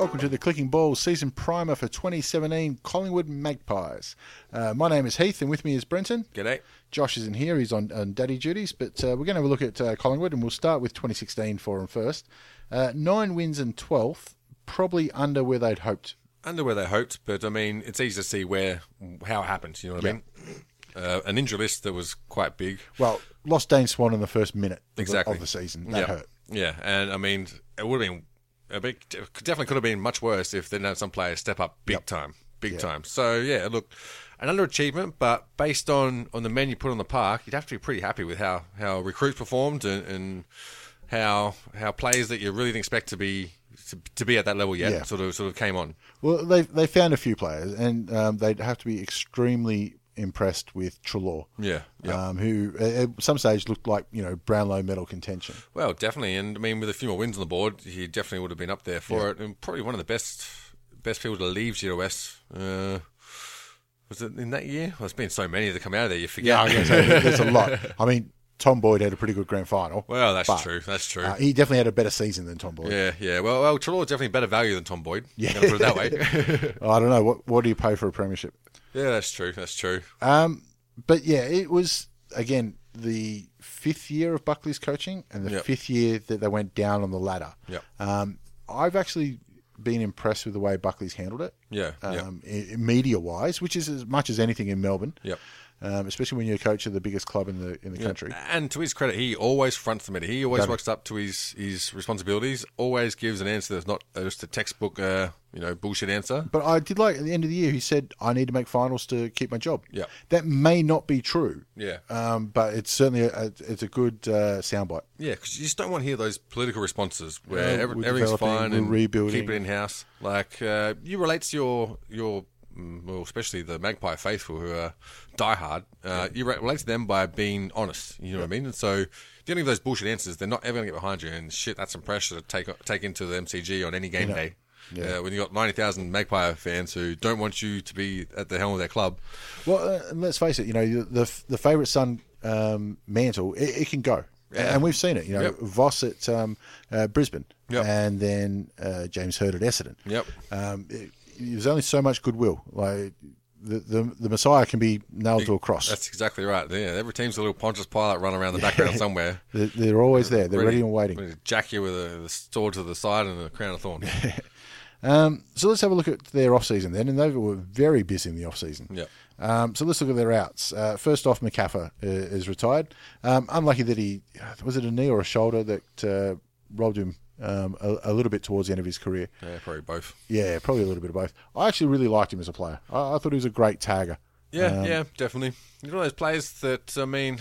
Welcome to the Clicking Balls season primer for 2017 Collingwood Magpies. Uh, my name is Heath, and with me is Brenton. G'day. Josh isn't here; he's on, on daddy duties. But uh, we're going to have a look at uh, Collingwood, and we'll start with 2016 for them first. Uh, nine wins and 12th, probably under where they'd hoped. Under where they hoped, but I mean, it's easy to see where how it happened. You know what I mean? Uh, an injury list that was quite big. Well, lost Dane Swan in the first minute of the- Exactly. of the season. That yeah, hurt. yeah, and I mean, it would have been big, definitely could have been much worse if they'd had some players step up big Yep. time, big Yeah. time. So yeah, look, an underachievement, but based on on the men you put on the park, you'd have to be pretty happy with how how recruits performed and, and how how players that you really didn't expect to be to, to be at that level yet Yeah. sort of sort of came on. Well, they they found a few players, and um, they'd have to be extremely impressed with Treloar. Yeah, yeah. Um, who at some stage looked like you know Brownlow medal contention. Well, definitely, and I mean, with a few more wins on the board, he definitely would have been up there for it, and probably one of the best best people to leave GWS. Uh, was it in that year? Well, there's been so many that come out of there, you forget. Yeah, I was going to say there's a lot. I mean, Tom Boyd had a pretty good grand final. well, that's but, true. That's true. Uh, he definitely had a better season than Tom Boyd. yeah, yeah. Well, well, Treloar definitely better value than Tom Boyd. Yeah, put it that way. I don't know what what do you pay for a premiership. Yeah, that's true. That's true. Um, but yeah, it was again the fifth year of Buckley's coaching and the Yep. fifth year that they went down on the ladder. Yep. Um, I've actually been impressed with the way Buckley's handled it. Yeah, yeah. Um, media wise, which is as much as anything in Melbourne. Yep. Um, especially when you're a coach of the biggest club in the in the country. And to his credit, he always fronts the media. He always he? up to his, his responsibilities. Always gives an answer that's not just a textbook, uh, you know, bullshit answer. But I did like at the end of the year, he said, "I need to make finals to keep my job." Yeah. that may not be true. Yeah. um, but it's certainly a, it's a good uh, soundbite. Yeah, because you just don't want to hear those political responses where Yeah, every, everything's fine and rebuilding. keep it in house. Like uh, you relate to your your well, especially the Magpie faithful who are diehard. Uh, You re- relate to them by being honest. You know what I mean? And so dealing with those bullshit answers, they're not ever going to get behind you. And shit, that's some pressure to take take into the MCG on any game day. Yeah. Uh, when you've got ninety thousand Magpie fans who don't want you to be at the helm of their club, Well, uh, and let's face it, you know the the favourite son um, mantle it, it can go, Yeah. and we've seen it. You know, Yep. Voss at um, uh, Brisbane, Yep. and then uh, James Hird at Essendon. Yep. Um, it, there's only so much goodwill. Like the, the the Messiah can be nailed to a cross. that's exactly right. Yeah, every team's a little Pontius Pilate running around the background somewhere. They're, they're always there. They're ready, and waiting. ready jack you with a, a sword to the side and a crown of thorns. Um, so let's have a look at their off season then, and they were very busy in the off season. Yep. Um, so let's look at their outs. Uh, first off, Macaffer uh, is retired. Um, unlucky that he was it a knee or a shoulder that uh, robbed him um, a, a little bit towards the end of his career. Yeah, probably both. Yeah, probably a little bit of both. I actually really liked him as a player. I, I thought he was a great tagger. Yeah, yeah, definitely. You're one of those players that I mean,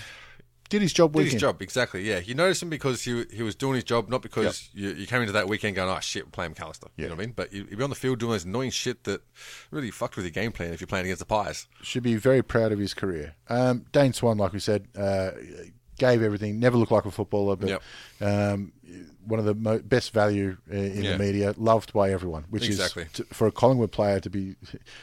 Did his job did week his job exactly. Yeah, you notice him because he he was doing his job, not because you, you came into that weekend going, "Oh shit, we're playing McAllister." You know what I mean? But you, you'd be on the field doing this annoying shit that really fucked with your game plan if you're playing against the Pies. Should be very proud of his career. Um, Dane Swan, like we said, uh, gave everything. Never looked like a footballer, but Yep. um, one of the mo- best value uh, in Yeah. the media, loved by everyone. Which Exactly. is t- for a Collingwood player to be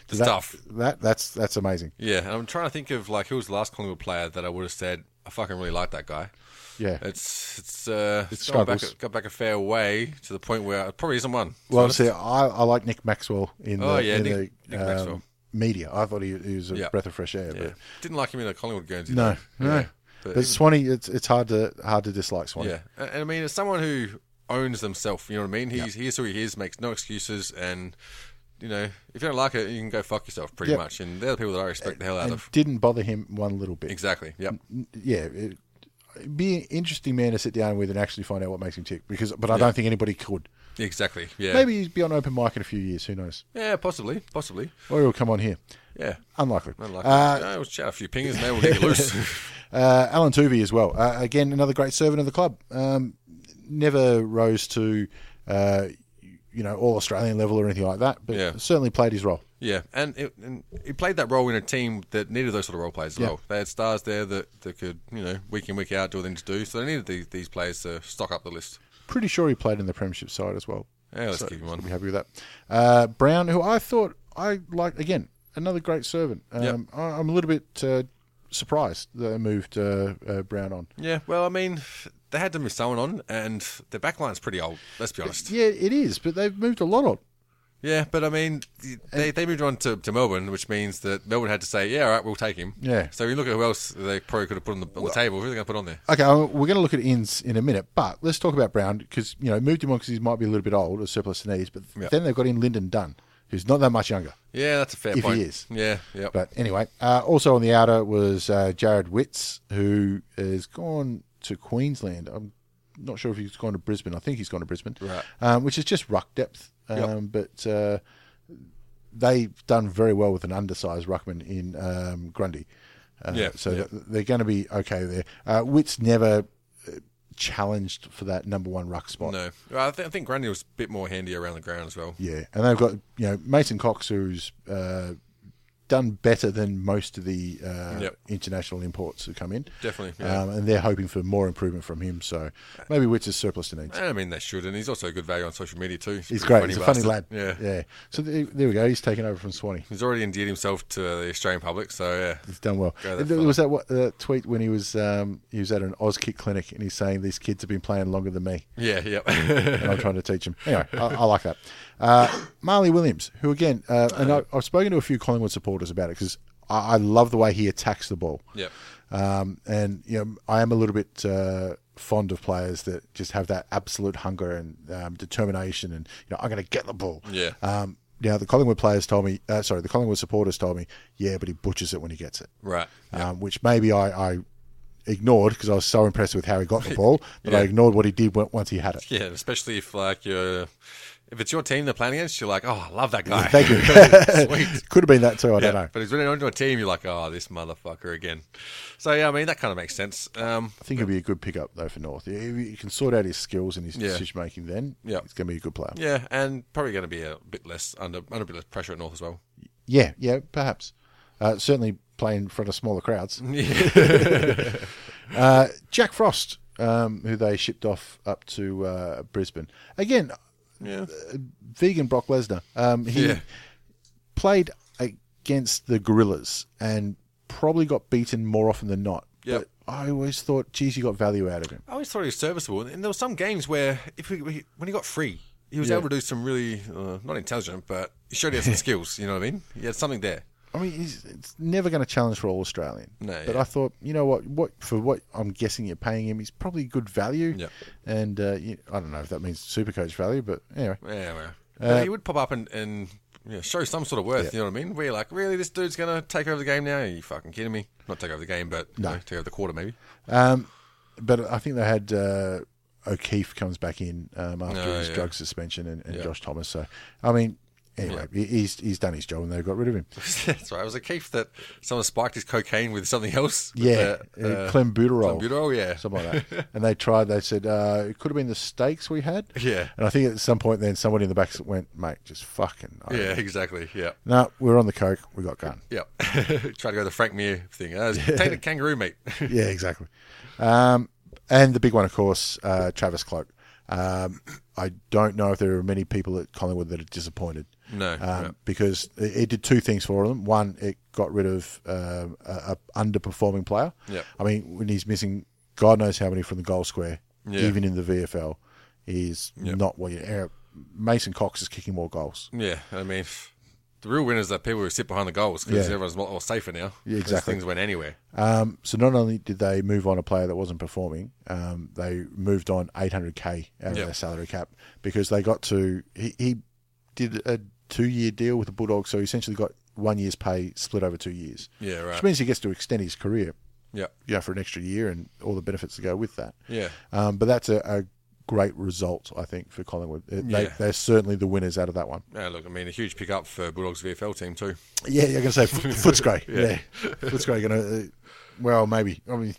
to that, tough. That that's that's amazing. Yeah, and I'm trying to think of like who was the last Collingwood player that I would have said I fucking really like that guy. Yeah. It's it's uh, It it's gone back, got back a fair way to the point where it probably isn't one. well, see, I, I like Nick Maxwell in the, Oh, yeah, in Nick- the Nick um, Maxwell. media. I thought he, he was a breath of fresh air. yeah. But didn't like him in the Collingwood Guernsey. no, though. no. Yeah. But, even- Swanee, it's it's hard to hard to dislike Swanee. Yeah, and, I mean, as someone who owns themselves, you know what I mean. He's he is who he is, makes no excuses, and you know, if you don't like it, you can go fuck yourself, pretty Yep. much. And they're the people that I respect the hell out and of. didn't bother him one little bit. Exactly. Yep. Yeah, it, it'd be an interesting man to sit down with and actually find out what makes him tick. Because, but I don't think anybody could. Exactly. Yeah. Maybe he'd be on open mic in a few years. Who knows? Yeah, possibly. Possibly. Or he'll come on here. Yeah. Unlikely. Unlikely. Uh, yeah, we'll chat a few pingers and then we'll get loose. Uh, Alan Toovey as well. Uh, again, another great servant of the club. Um, never rose to, uh, you know, all Australian level or anything like that, but Yeah. certainly played his role. Yeah, and, it, and he played that role in a team that needed those sort of role players as Yeah. well. They had stars there that, that could, you know, week in, week out do what they need to do. So they needed these, these players to stock up the list. Pretty sure he played in the Premiership side as well. Yeah, let's give him one. Be happy with that. Uh, Brown, who I thought I liked again, another great servant. Um, Yep. I, I'm a little bit uh, surprised that they moved uh, uh, Brown on. Yeah, well, I mean, they had to move someone on, and their backline's pretty old. Let's be honest. Yeah, it is, but they've moved a lot on. Yeah, but I mean, they, they moved on to, to Melbourne, which means that Melbourne had to say, yeah, all right, we'll take him. Yeah. So you look at who else they probably could have put on the, on the table. Who are they going to put on there? Okay, uh, we're going to look at ins in a minute, but let's talk about Brown because you know moved him on because he might be a little bit old, or surplus to needs. But Yeah. then they've got in Lyndon Dunn, who's not that much younger. Yeah, that's a fair If he is. Yeah, yeah. But anyway, uh, also on the outer was uh, Jared Witts, who has gone to Queensland. I'm not sure if he's gone to Brisbane. I think he's gone to Brisbane, Right. um, which is just ruck depth. Um, But uh, they've done very well with an undersized ruckman in um, Grundy. Uh, Yeah, so yeah. they're going to be okay there. Uh, Witts never challenged for that number one ruck spot. No, I, th- I think Grundy was a bit more handy around the ground as well. Yeah, and they've got you know Mason Cox, who's uh, done better than most of the uh, Yep. international imports who come in. Definitely, yeah. um, and they're hoping for more improvement from him. So maybe which is surplus to needs. I mean, they should, and he's also a good value on social media too. He's pretty great. He's a funny lad. Yeah. yeah. So th- there we go. He's taken over from Swanee. He's already endeared himself to the Australian public, so yeah. He's done well. That There was that what, uh, tweet when he was um, he was at an Auskick clinic and he's saying these kids have been playing longer than me. Yeah, yeah. and I'm trying to teach him. Anyway, I, I like that. Uh, Marley Williams, who again, uh, and I, I've spoken to a few Collingwood supporters about it because I, I love the way he attacks the ball. Yep. Um, and you know, I am a little bit uh, fond of players that just have that absolute hunger and um, determination, and you know, I'm going to get the ball. Yeah. Um, now the Collingwood players told me, uh, sorry, the Collingwood supporters told me, yeah, but he butchers it when he gets it. Right. Um, which maybe I, I ignored because I was so impressed with how he got the ball that I ignored what he did once he had it. Yeah, especially if like you're, if it's your team they're playing against, you're like, oh, I love that guy. Thank you. Sweet. Could have been that too. I Yeah, don't know. but he's running onto a team, you're like, oh, this motherfucker again. So yeah, I mean that kind of makes sense. Um, I think he'll be a good pickup though for North. If he can sort out his skills and his Yeah. decision making, then Yeah. he's going to be a good player. yeah, and probably going to be a bit less under under a bit less pressure at North as well. Yeah, yeah, perhaps. Uh, certainly play in front of smaller crowds. uh, Jack Frost, um, who they shipped off up to uh, Brisbane. Again, Yeah, vegan Brock Lesnar. Um, he Yeah. played against the Gorillas and probably got beaten more often than not. Yep. But I always thought, geez, you got value out of him. I always thought he was serviceable, and there were some games where if he, when he got free, he was Yeah. able to do some really uh, not intelligent, but he showed he had some skills. You know what I mean? He had something there. I mean, he's it's never going to challenge for all Australian. No, but yeah. I thought, you know what? What for? What I'm guessing you're paying him, he's probably good value. Yeah. And uh, you, I don't know if that means super coach value, but anyway, Yeah, well, Uh, he would pop up and, and you know, show some sort of worth. You know what I mean? You're like, really, this dude's gonna take over the game now? Are you fucking kidding me? Not take over the game, but you know, take over the quarter maybe. um, but I think they had uh, O'Keefe comes back in um, after Oh, his yeah. drug suspension and, and Yeah. Josh Thomas. So I mean, anyway, he he's he's done his job and they got rid of him. That's right. It was a Keith that someone spiked his cocaine with something else. with Yeah, the, uh, clenbuterol. Clenbuterol, yeah. something like that. and they tried. They said uh, it could have been the steaks we had. Yeah. And I think at some point, then somebody in the back went, "Mate, just fucking." I Yeah, exactly. Yeah. No, we're on the coke. We got gun. Yeah. Try to go the Frank Mir thing. Uh, take the kangaroo meat. yeah, exactly. Um, and the big one, of course, uh, Travis Cloke. Um, I don't know if there are many people at Collingwood that are disappointed. No, um, yeah. because it, it did two things for them. One, it got rid of um a, a underperforming player. Yep. I mean, when he's missing, God knows how many from the goal square, Yeah. even in the VFL, is Yep. not what you. Mason Cox is kicking more goals. Yeah, I mean, the real winners are people who sit behind the goals because Yeah. everyone's a lot more safer now. Yeah, exactly. Things went anywhere. Um, so not only did they move on a player that wasn't performing, um, they moved on 800k out of Yep. their salary cap because they got to. He, he did a two year deal with the Bulldogs, so he essentially got one year's pay split over two years. Yeah, right. Which means he gets to extend his career, Yeah. you know, for an extra year and all the benefits that go with that. Yeah. Um, but that's a, a great result, I think, for Collingwood. They, Yeah. They're certainly the winners out of that one. Yeah, look, I mean, a huge pickup for Bulldogs VFL team too. Yeah, you're going to say Foot- Footscray. yeah. Footscray going to, uh, well, maybe. I mean,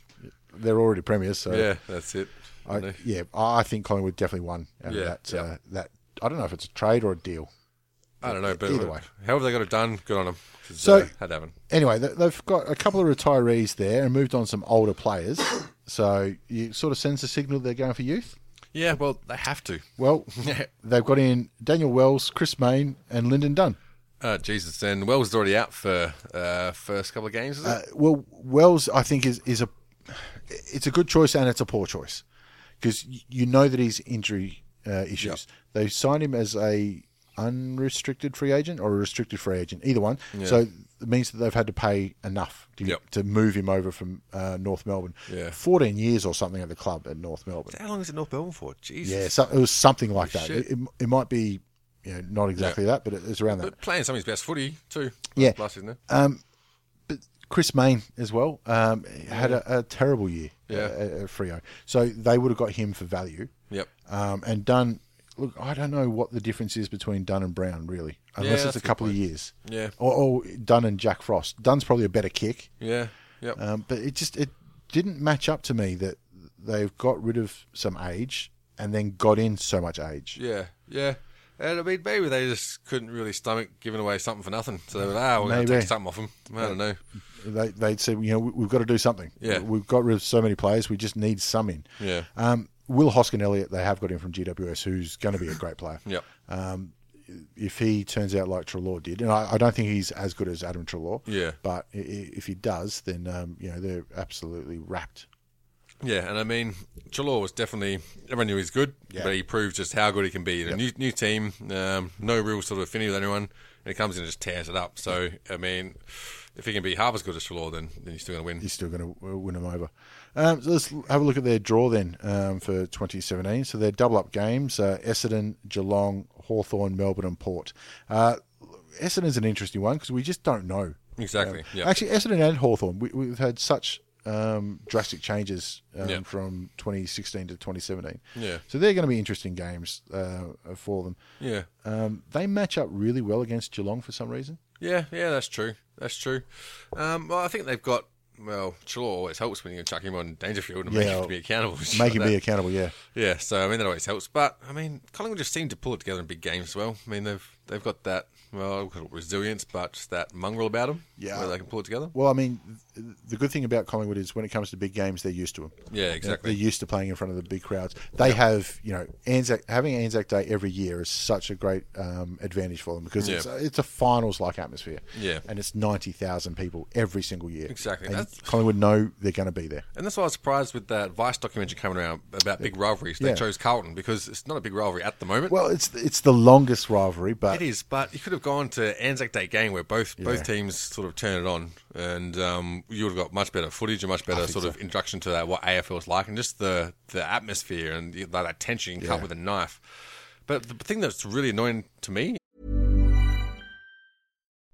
they're already premiers, so Yeah, that's it. I, yeah, I think Collingwood definitely won out Yeah, of that. yeah. Uh, that I don't know if it's a trade or a deal. I don't know, but Either way. however they got it done, good on them. So- uh, had happen. Anyway, they- they've got a couple of retirees there and moved on some older players. So you sort of sends a signal they're going for youth. Yeah, well, they have to. Well, they've got in Daniel Wells, Chris Mayne, and Lyndon Dunn. Uh, Jesus, and Wells is already out for uh, first couple of games, is it? Uh, well, Wells, I think is is a it's a good choice and it's a poor choice because you know that he's injury uh, issues. They signed him as a unrestricted free agent or a restricted free agent, either one. So it means that they've had to pay enough to, Yep. to move him over from uh, North Melbourne. Yeah. fourteen years or something at the club at North Melbourne. How long is it North Melbourne for? Jesus. Yeah, so, it was something like that. It, it, it might be, you know, not exactly that, but it, it's around that. But playing some of his best footy too. Yeah. Last season, there. Um, but Chris Mayne as well um, had a, a terrible year Yeah. uh, at, at Freo. So they would have got him for value. Yep. Um, and Dunn, look, I don't know what the difference is between Dunn and Brown, really, unless that's it's a couple of years. Yeah. Or, or Dunn and Jack Frost. Dunn's probably a better kick. Yeah. Yep. Um, but it just it didn't match up to me that they've got rid of some age and then got in so much age. Yeah, yeah. And I mean, maybe they just couldn't really stomach giving away something for nothing. So they were like, ah, we're going to take something off them. I don't know. They they'd said, you know, we- we've got to do something. Yeah. we've got rid of so many players. We just need some in. Yeah. Um, Will Hoskin Elliott, they have got him from GWS, who's going to be a great player. Yep. Um, if he turns out like Treloar did, and I, I don't think he's as good as Adam Treloar. Yeah. But if he does, then um, you know they're absolutely wrapped. Yeah, and I mean, Treloar was definitely everyone knew he's good, Yeah. but he proved just how good he can be. In a new new team, um, no real sort of affinity with anyone, and he comes in and just tears it up. So I mean, if he can be half as good as Treloar, then then he's still going to win. He's still going to win them over. Um, so let's have a look at their draw then um, for 2017. So they're double up games: uh, Essendon, Geelong, Hawthorn, Melbourne, and Port. Uh, Essendon's an interesting one because we just don't know. Exactly. Um, yeah. Actually, Essendon and Hawthorn, we, we've had such um, drastic changes um, Yeah. from 2016 to 2017. Yeah. So they're going to be interesting games uh, for them. Yeah. Um, they match up really well against Geelong for some reason. Yeah, yeah, that's true. That's true. Um, well, I think they've got. Well, Treloar always helps when you chuck him on Dangerfield and make him be accountable. Make him be accountable, yeah. Yeah, so I mean that always helps. But I mean, Collingwood just seem to pull it together in big games as well. I mean they've they've got that well call it resilience, but that mongrel about them. Yeah. where they can pull it together. Well, I mean, the good thing about Collingwood is when it comes to big games, they're used to them. Yeah, exactly. They're used to playing in front of the big crowds. They have, you know, Anzac having Anzac Day every year is such a great um, advantage for them because it's, Yeah. a, it's a finals like atmosphere. Yeah. and it's ninety thousand people every single year. Exactly. Collingwood know they're going to be there. And that's why I was surprised with that Vice documentary coming around about big rivalries. They Yeah. chose Carlton because it's not a big rivalry at the moment. Well, it's it's the longest rivalry, but It is, but you could have gone to Anzac Day game where both both teams sort of turn it on, and um, you would have got much better footage, a much better sort of introduction to that what AFL is like, and just the the atmosphere and the, like that tension you can cut with a knife. But the thing that's really annoying to me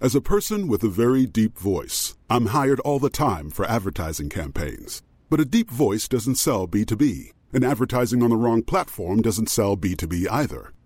As a person with a very deep voice, I'm hired all the time for advertising campaigns. But a deep voice doesn't sell B2B, and advertising on the wrong platform doesn't sell B2B either.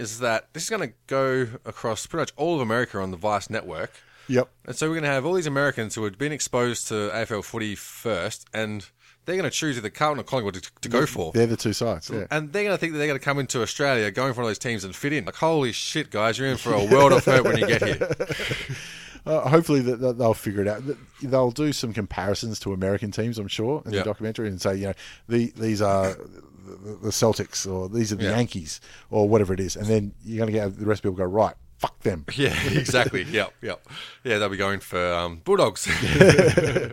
Is that this is going to go across pretty much all of America on the Vice network. Yep. And so we're going to have all these Americans who had been exposed to AFL footy first, and they're going to choose either Carlton or Collingwood to, to go for. They're the two sides. Yeah. And they're going to think that they're going to come into Australia going for one of those teams and fit in. Like, holy shit, guys, you're in for a world of hurt when you get here. Uh, hopefully that that they'll figure it out. They'll do some comparisons to American teams, I'm sure, in Yeah. the documentary, and say, you know, the, these are the, the Celtics or these are the Yeah. Yankees or whatever it is, and then you're going to get the rest of people go right. Fuck them. Yeah, exactly. yep, yep. Yeah, they'll be going for um, Bulldogs.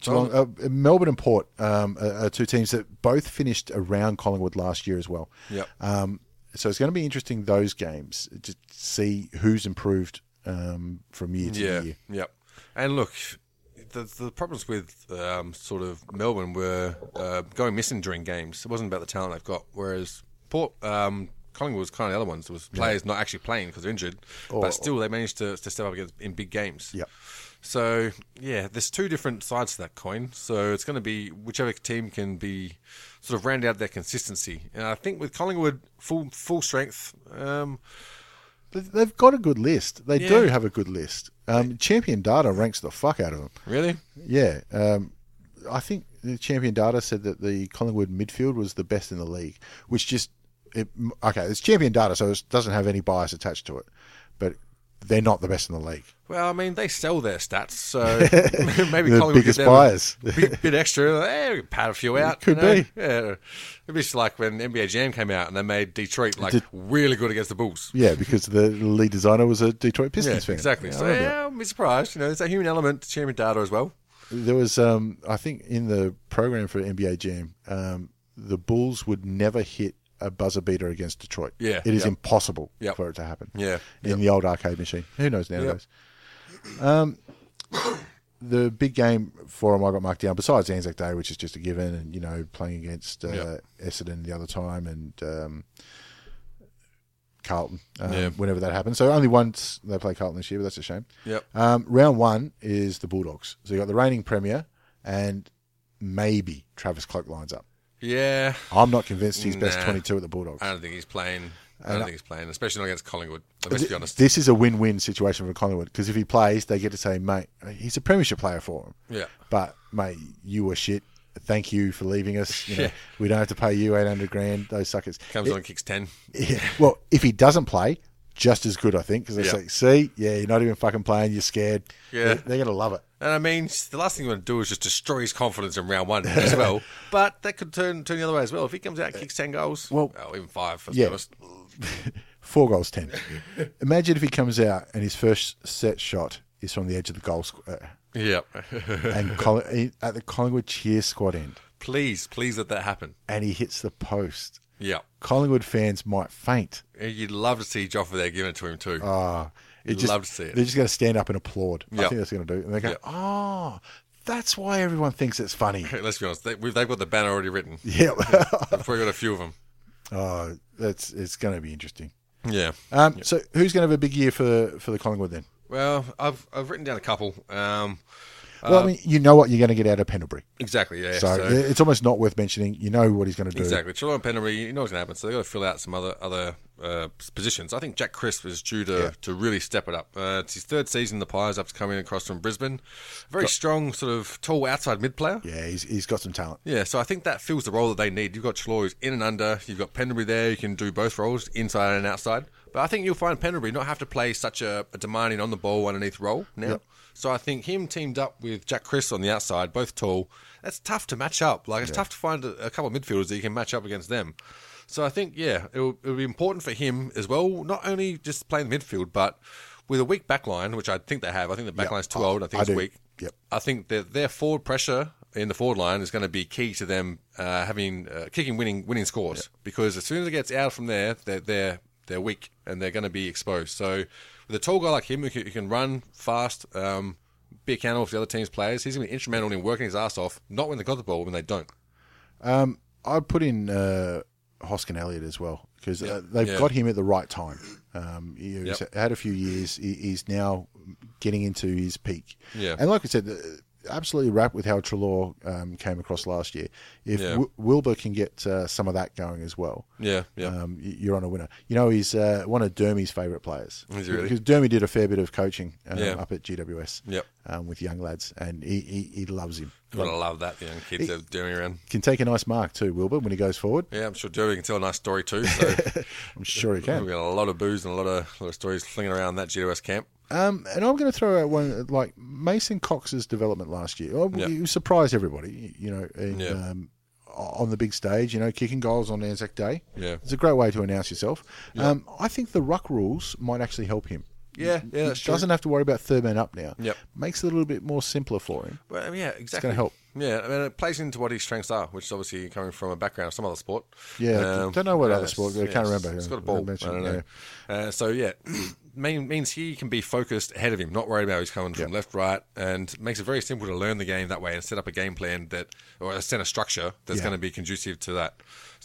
Geelong, uh, Melbourne and Port um, are, are two teams that both finished around Collingwood last year as well. yep. Um, so it's going to be interesting those games to see who's improved um, from year to Yeah, year. yep. And look, the the problems with um, sort of Melbourne were uh, going missing during games. It wasn't about the talent they've got. Whereas Port, um, Collingwood was kind of the other ones. It was players not actually playing because they're injured, but still they managed to, to step up against, in big games. Yep. So yeah, there's two different sides to that coin. So it's going to be whichever team can be sort of round out their consistency. And I think with Collingwood full full strength, um, They've got a good list. They Yeah. do have a good list. Um, Champion Data ranks the fuck out of them. really, Yeah. Um, I think the Champion Data said that the Collingwood midfield was the best in the league, which just it, okay. It's Champion Data, so it doesn't have any bias attached to it, but they're not the best in the league. Well, I mean, they sell their stats, so maybe The Collingwood biggest buyers. a bit, bit extra. Can pad a few out. Could you know? be. Yeah, it'd be like when NBA Jam came out and they made Detroit like Did- really good against the Bulls. Yeah, because the lead designer was a Detroit Pistons fan. exactly. Yeah, so yeah, I'm surprised. You know, there's a human element to Champion Data as well. There was, um, I think, in the program for NBA Jam, um, the Bulls would never hit a buzzer beater against Detroit. Yeah, it is yep. impossible Yep. for it to happen. Yeah, in the old arcade machine. Who knows nowadays? Um, the big game for them I got marked down. Besides Anzac Day, which is just a given, and you know playing against uh, Yep. Essendon the other time and um, Carlton um, whenever that happens. So only once they play Carlton this year, but that's a shame. Yep. Um, round one is the Bulldogs. So you got the reigning premier and maybe Travis Cloke lines up. Yeah, I'm not convinced he's best Nah. 22 at the Bulldogs. I don't think he's playing. I don't think he's playing, especially not against Collingwood. Let's be honest. This is a win-win situation for Collingwood because if he plays, they get to say, "Mate, he's a premiership player for them." Yeah. But mate, you were shit. Thank you for leaving us. You know, Yeah. We don't have to pay you eight hundred grand. Those suckers. Comes on, kicks ten. Yeah. Well, if he doesn't play, just as good, I think, because they Yeah. say, "See, yeah, you're not even fucking playing. You're scared." Yeah. They're, they're gonna love it. And I mean, the last thing you want to do is just destroy his confidence in round one as well. But that could turn turn the other way as well. If he comes out and uh, kicks 10 goals, Well- well, even five, Yeah. Four goals, ten. Imagine if he comes out and his first set shot is from the edge of the goal square, uh, Yeah. and Coll- at the Collingwood cheer squad end, please, please let that happen. and he hits the post. Yeah. Collingwood fans might faint. You'd love to see Joffa there giving it to him too. Ah, You'd just, love to see it. They're just going to stand up and applaud. I Yep. think that's going to do. And they go, Yep. "Oh, that's why everyone thinks it's funny." Let's be honest, they, we've, they've got the banner already written. yeah. We've probably got a few of them. oh, that's it's going to be interesting. Yeah. Um, So, who's going to have a big year for for the Collingwood then? Well, I've I've written down a couple. Um, Well, I mean, you know what you're going to get out of Pendlebury, exactly. Yeah. so, it's almost not worth mentioning. You know what he's going to do. Exactly. Chilwell and Pennery, you know what's going to happen. So they've got to fill out some other other uh, positions. I think Jack Crisp is due to, to really step it up. Uh, it's his third season in the Pies after coming across from Brisbane. Very strong, sort of tall outside mid player. Yeah, he's, he's got some talent. Yeah, so I think that fills the role that they need. You've got Treloar who's in and under. You've got Pendlebury there. You can do both roles, inside and outside. But I think you'll find Pendlebury not have to play such a, a demanding on the ball underneath role now. Yep. So I think him teamed up with Jack Crisp on the outside, both tall. That's tough to match up. Like it's tough to find a, a couple of midfielders that you can match up against them. So I think yeah, it'll, it'll be important for him as well. Not only just playing midfield, but with a weak backline, which I think they have. I think the Yep. backline's too I- old. I think I it's do. weak. Yep. I think that their forward pressure in the forward line is going to be key to them uh, having uh, kicking winning winning scores because as soon as it gets out from there, they're they're they're weak and they're going to be exposed. So with a tall guy like him who can, who can run fast, um, be accountable for the other team's players. He's going to be instrumental in working his ass off, not when they got the ball, when they don't. I'd put in uh, Hoskin Elliott as well because uh, they've Yeah. got him at the right time. Um, he's Yep. had a few years. He, he's now getting into his peak. Yeah. And like I said, uh, absolutely wrapped with how Treloar um, came across last year. If Yeah. w- Wilbur can get uh, some of that going as well, Yeah, yeah. um, you're on a winner. You know, he's uh, one of Dermy's favourite players. Is he really? Because Dermy did a fair bit of coaching um, Yeah. up at GWS Yep. um, with young lads, and he, he, he loves him. Gotta love that the young kids that are doing around. Can take a nice mark too, Wilbur, when he goes forward. Yeah, I'm sure Dermy can tell a nice story too. So I'm sure he can. we've got a lot of booze and a lot of, lot of stories flinging around that GWS camp. Um, and I'm going to throw out one like Mason Cox's development last year. Oh, Yeah. He surprised everybody, you know, Yeah. um, on the big stage, you know, kicking goals on Anzac Day. Yeah. It's a great way to announce yourself. Um, I think the ruck rules might actually help him. Yeah, yeah, He true. doesn't have to worry about third man up now. Yep. Makes it a little bit more simpler for him. Well, yeah, exactly. It's gonna help. Yeah, I mean, it plays into what his strengths are, which is obviously coming from a background of some other sport. Yeah, don't know what other it's- sport, I yeah, can't remember. It's got a ball. I mentioned, don't know. Uh, so yeah, mean, means he can be focused ahead of him, not worried about who's coming from left, right, and makes it very simple to learn the game that way and set up a game plan that or a set of structure that's Yeah. going to be conducive to that.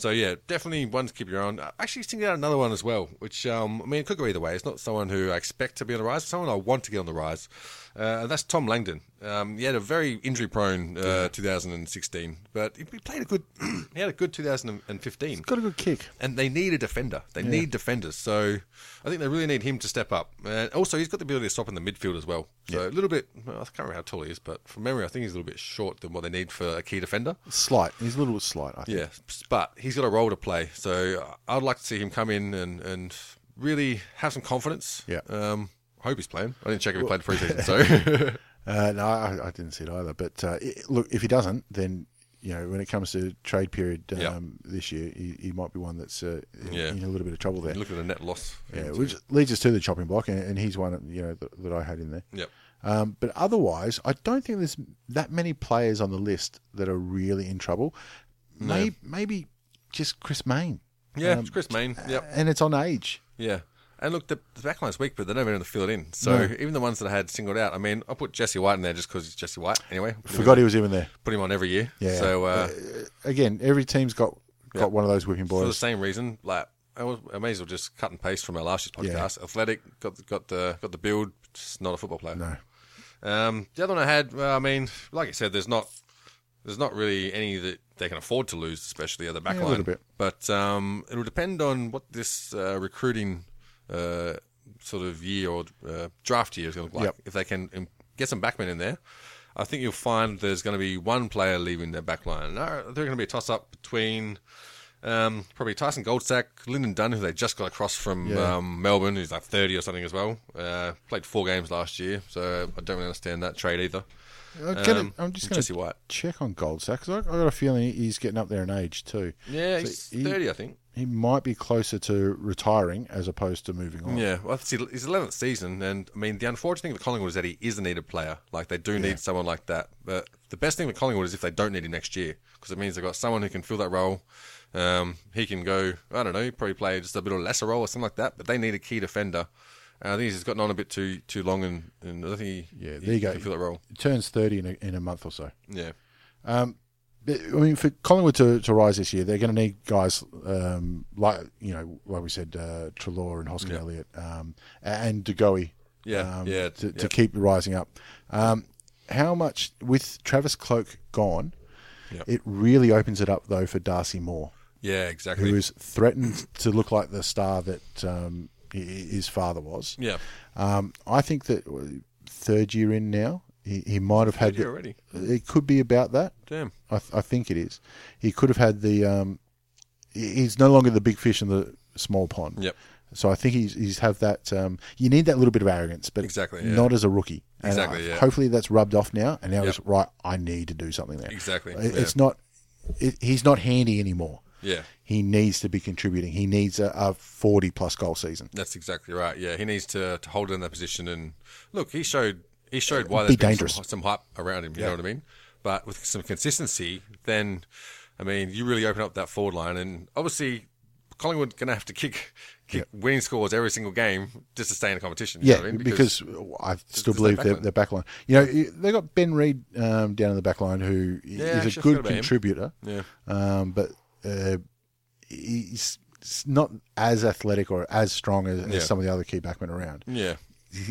So yeah, definitely one to keep your own. I Actually, single out another one as well, which um, I mean, it could go either way. It's not someone who I expect to be on the rise, but someone I want to get on the rise. Uh, that's Tom Langdon. Um, he had a very injury-prone uh, 2016, but he played a good. he had a good 2015 he Got a good kick. and they need a defender. They need defenders. So I think they really need him to step up. And also, he's got the ability to stop in the midfield as well. So a little bit. Well, I can't remember how tall he is, but from memory, I think he's a little bit short than what they need for a key defender. Slight. He's a little bit slight, I think. Yeah, but he's got a role to play. So I'd like to see him come in and, and really have some confidence. Yeah. Um, I hope he's playing. I didn't check if he played preseason. So Uh, no, I, I didn't see it either. But uh, it, look, if he doesn't, then you know when it comes to trade period um, Yeah. this year, he, he might be one that's uh, in- Yeah. in a little bit of trouble there. look at a net loss. Yeah, which leads us to the chopping block, and, and he's one you know that, that I had in there. Yep. Um, but otherwise, I don't think there's that many players on the list that are really in trouble. Maybe, maybe just Chris Mayne. Yeah, Um, it's Chris Mayne. Yep. And it's on age. Yeah. And look, the, the backline's weak, but they don't even have to fill it in. So No. even the ones that I had singled out, I mean, I put Jesse White in there just because he's Jesse White. Anyway, Forgot he was even there. put him on every year. Yeah. So uh, Again, every team's got got Yeah. one of those whipping boys for the same reason, like I, was, I may as well just cut and paste from our last year's Yeah. podcast. Athletic, got the, got the got the build, just not a football player. No. Um, the other one I had, well, I mean, like I said, there's not there's not really any that they can afford to lose, especially at the back Yeah, a line. little bit. But um, it'll depend on what this uh, recruiting uh, sort of year or uh, draft year is going to look like. Yep. If they can um, get some backmen in there, I think you'll find there's going to be one player leaving their back line. They're going to be a toss up between. Um, probably Tyson Goldsack, Lyndon Dunn, who they just got across from Yeah. um, Melbourne, who's like 30 or something as well. Uh, played four games last year, so I don't really understand that trade either. I'm, Um, I'm just going to check on Goldsack because I, I got a feeling he's getting up there in age too. Yeah, So he's he- 30, I think. He might be closer to retiring as opposed to moving on. Yeah, well, it's his 11th season, and I mean, the unfortunate thing with Collingwood is that he is a needed player. Like, they do need someone like that. But the best thing with Collingwood is if they don't need him next year, because it means they've got someone who can fill that role. Um, he can go, I don't know, probably play just a bit of a lesser role or something like that, but they need a key defender. And I think he's gotten on a bit too too long, and, and I think he, Yeah, he there you go. fill that role. He turns 30 in a, in a month or so. Yeah. But, I mean, for Collingwood to, to rise this year, they're going to need guys um, like you know, like we said, uh, Treloar and Hoskin Yeah. Elliott um, and DeGoey. Yeah, um, yeah, to, to keep rising up. Um, how much with Travis Cloke gone? Yep. It really opens it up though for Darcy Moore, Yeah, exactly. who is threatened to look like the star that um, his father was. yeah. Um, I think that uh, third year in now, he, he might have had the- already? It could be about that. Damn. I, th- I think it is. He could have had the. Um, he's no longer the big fish in the small pond. Yep. So I think he's he's have that. Um, you need that little bit of arrogance, but Exactly, yeah. not as a rookie. And, Exactly, uh, yeah. Hopefully that's rubbed off now, and now Yep. he's right. I need to do something there. Exactly, It- yeah. It's not. It, he's not handy anymore. Yeah. He needs to be contributing. He needs a, a forty plus goal season. That's exactly right. Yeah, he needs to, to hold in that position. And look, he showed he showed why Be there's been dangerous. some, some hype around him. You know what I mean? But with some consistency, then I mean, you really open up that forward line. And obviously, Collingwood going to have to kick kick winning scores every single game just to stay in the competition. you know Yeah, I mean? because, I still believe their, backline. their backline. You know, they got Ben Reid um, down in the backline, who Yeah, is a good contributor. Yeah. um, but uh, he's not as athletic or as strong as, Yeah. as some of the other key backmen around. yeah,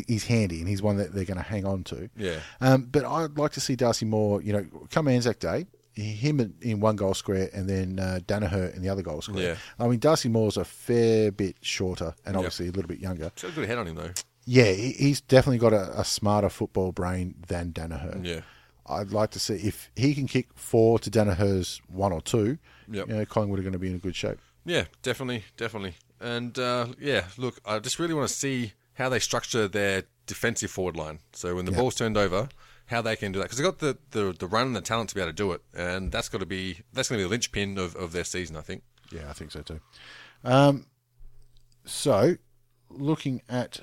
He's handy, and he's one that they're going to hang on to. Yeah. Um, but I'd like to see Darcy Moore. You know, come Anzac Day, him in- one goal square, and then uh, Daniher in the other goal square. Yeah. I mean, Darcy Moore's a fair bit shorter, and obviously a little bit younger. he's got a good head on him though. Yeah, he's definitely got a, a smarter football brain than Daniher. Yeah. I'd like to see if he can kick four to Daniher's one or two. Yep. You know, Collingwood are going to be in a good shape. Yeah, definitely, definitely. And uh, yeah, look, I just really want to see how they structure their defensive forward line. So when the ball's turned over, how they can do that because they've got the, the the run and the talent to be able to do it, and that's got to be that's going to be the linchpin of, of their season, I think. Yeah, I think so too. Um, so, looking at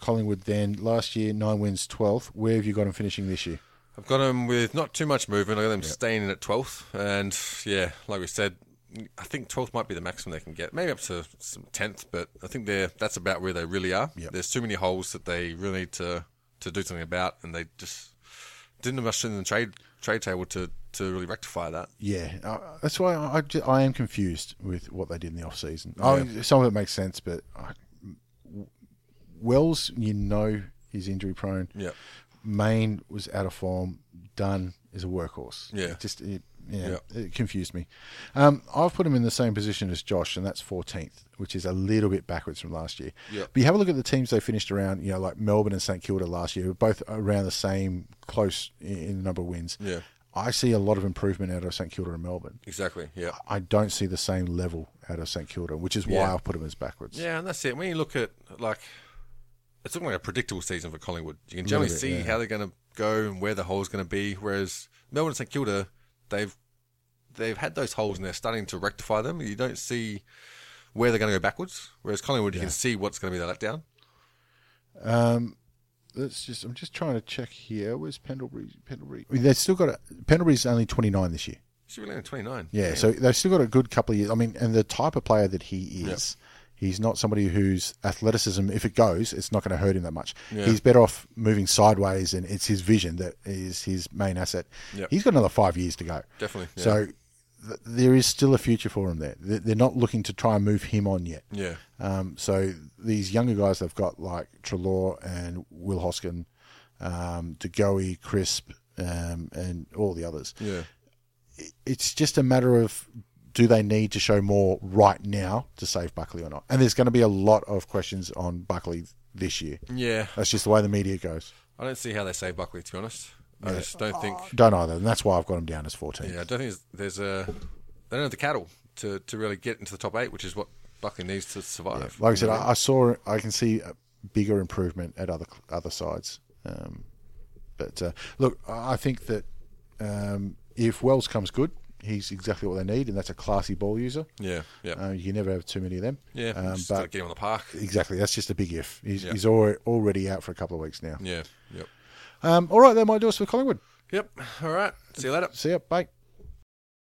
Collingwood then, last year, nine wins, 12th. Where have you got them finishing this year? I've got them with not too much movement. I got them staying in at 12th. And yeah, like we said, I think 12th might be the maximum they can get. Maybe up to some 10th, but I think they're that's about where they really are. Yep. There's too many holes that they really need to, to do something about, and they just didn't have much in the trade trade table to, to really rectify that. Yeah, uh, that's why I, I, I am confused with what they did in the off season. I mean, some of it makes sense, but I, Wells, you know, he's injury prone. Yep. Mayne was out of form. Dunn is a workhorse. Yeah. It just it, yeah, Yep. it confused me. Um, I've put him in the same position as Josh, and that's 14th, which is a little bit backwards from last year. Yep. But you have a look at the teams they finished around. You know, like Melbourne and St Kilda last year, were both around the same, close in, the number of wins. Yeah. I see a lot of improvement out of St Kilda and Melbourne. Exactly. Yeah. I don't see the same level out of St Kilda, which is why Yeah. I've put them as backwards. Yeah, and that's it. When you look at like, it's looking like a predictable season for Collingwood. You can generally bit, see yeah. how they're going to go and where the hole's going to be. Whereas Melbourne and St Kilda, they've they've had those holes and they're starting to rectify them. You don't see where they're going to go backwards. Whereas Collingwood, you can see what's going to be the letdown. Um, Let's just. I'm just trying to check here. Where's Pendlebury? Pendlebury. I mean, they've still got a. Pendlebury's only 29 this year. She's really only twenty nine. Yeah, so they've still got a good couple of years. I mean, and the type of player that he is, he's not somebody whose athleticism, if it goes, it's not going to hurt him that much. Yeah. He's better off moving sideways, and it's his vision that is his main asset. Yep. He's got another five years to go. Definitely, yeah. So th- there is still a future for him there. They- They're not looking to try and move him on yet. Yeah. Um, so these younger guys they've got like Treloar and Will Hoskin, um, DeGoey, Crisp, um, and all the others. Yeah. It's just a matter of do they need to show more right now to save Buckley or not? And there's going to be a lot of questions on Buckley this year. Yeah. That's just the way the media goes. I don't see how they save Buckley, to be honest. I just don't think. Don't either, and that's why I've got him down as 14. Yeah, I don't think there's, there's a. They don't have the cattle to, to really get into the top eight, which is what Buckley needs to survive. Like I said, You know what I, I saw, I can see a bigger improvement at other other sides. Um, but uh, look, I I think that um, if Wells comes good, he's exactly what they need, and that's a classy ball user. Yeah, yeah. Uh, you never have too many of them. yeah, um, just but get him on the park. exactly, that's just a big if. He's, Yeah. he's already, out for a couple of weeks now. Yeah, yep. Um, all right, that might do us for Collingwood. Yep, all right. See you later. See ya, bye.